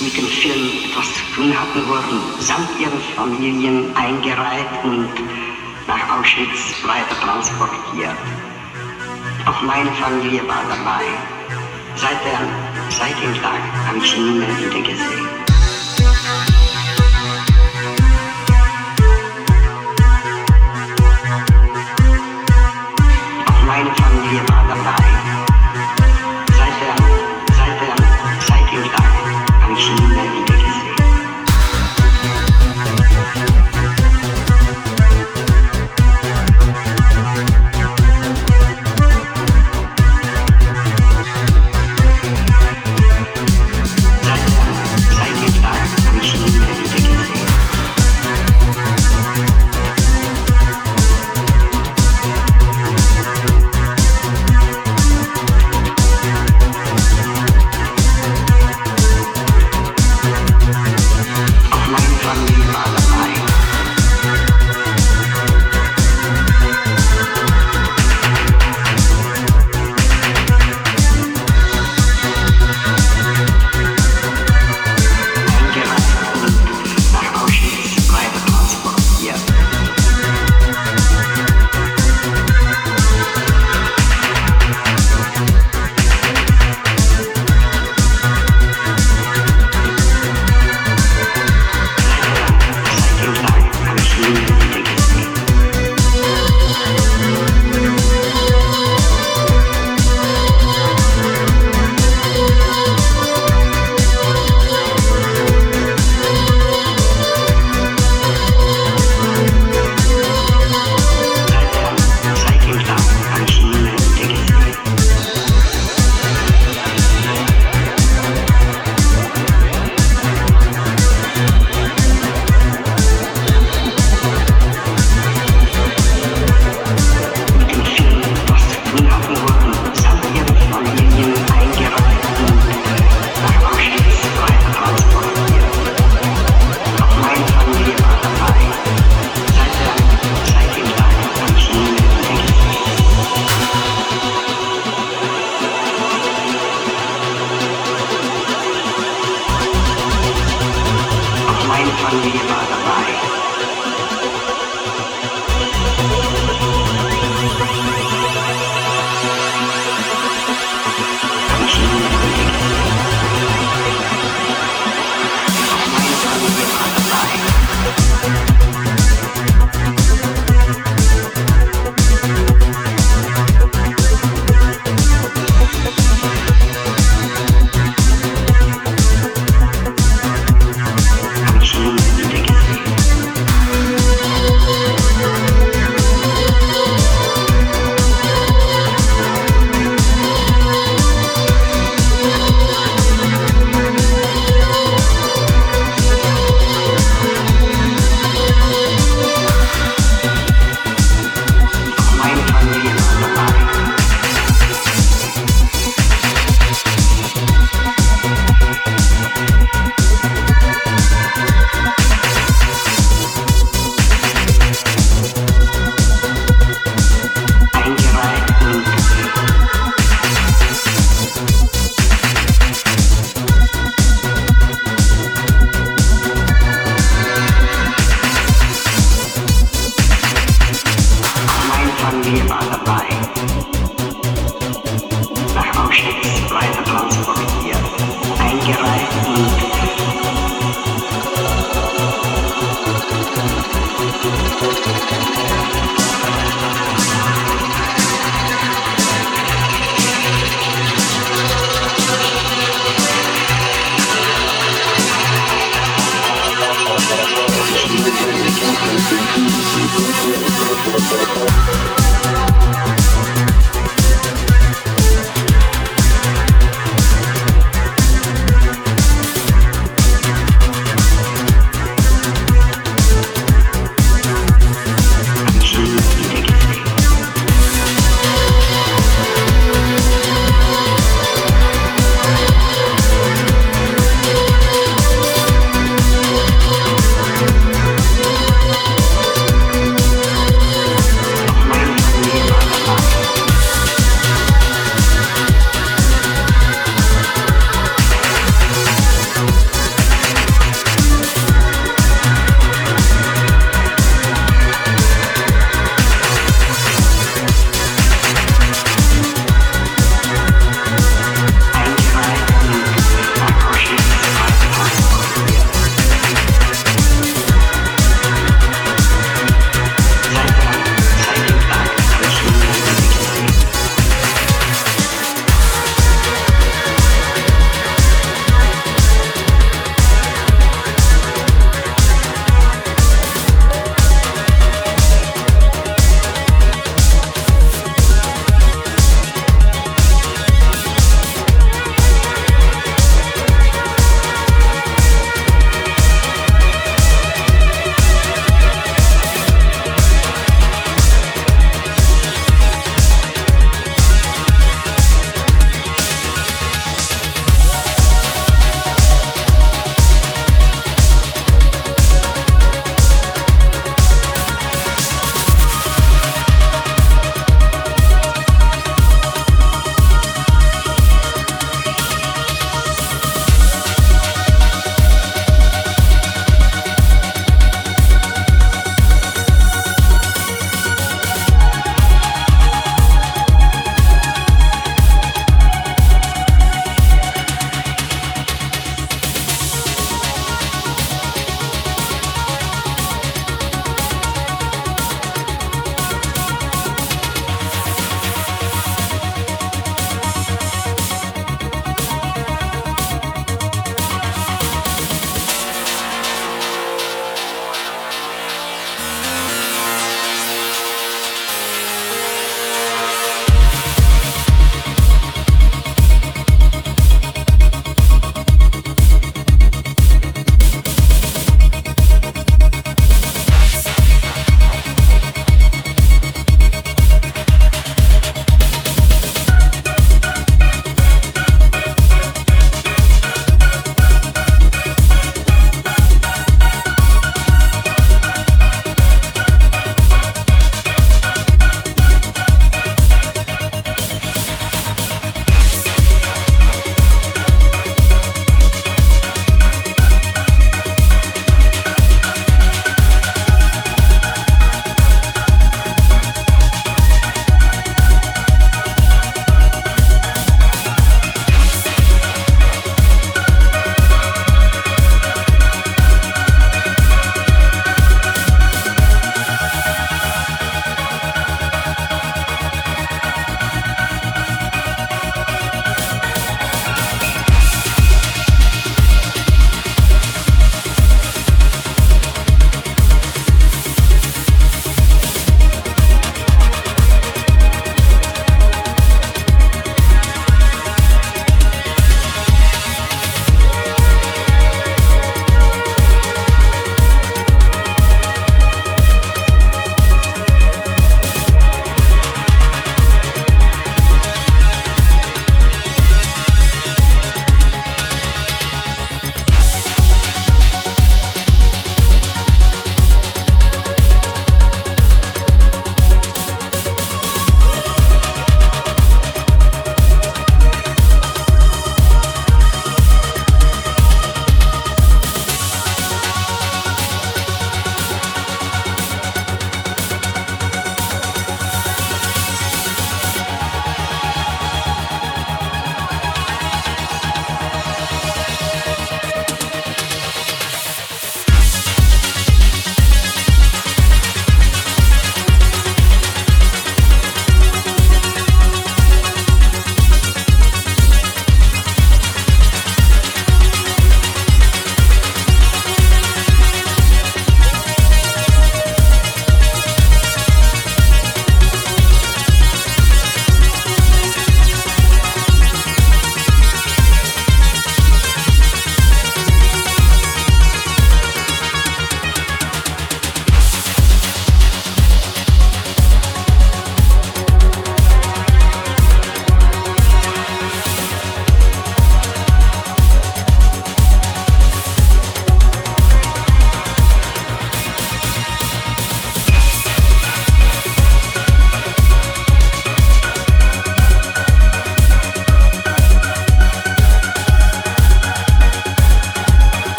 mit dem Film etwas zu tun hatten, wurden samt ihren Familien eingereiht und nach Auschwitz weiter transportiert. Auch meine Familie war dabei. Seit, der, seit dem Tag habe ich sie nie mehr wieder gesehen.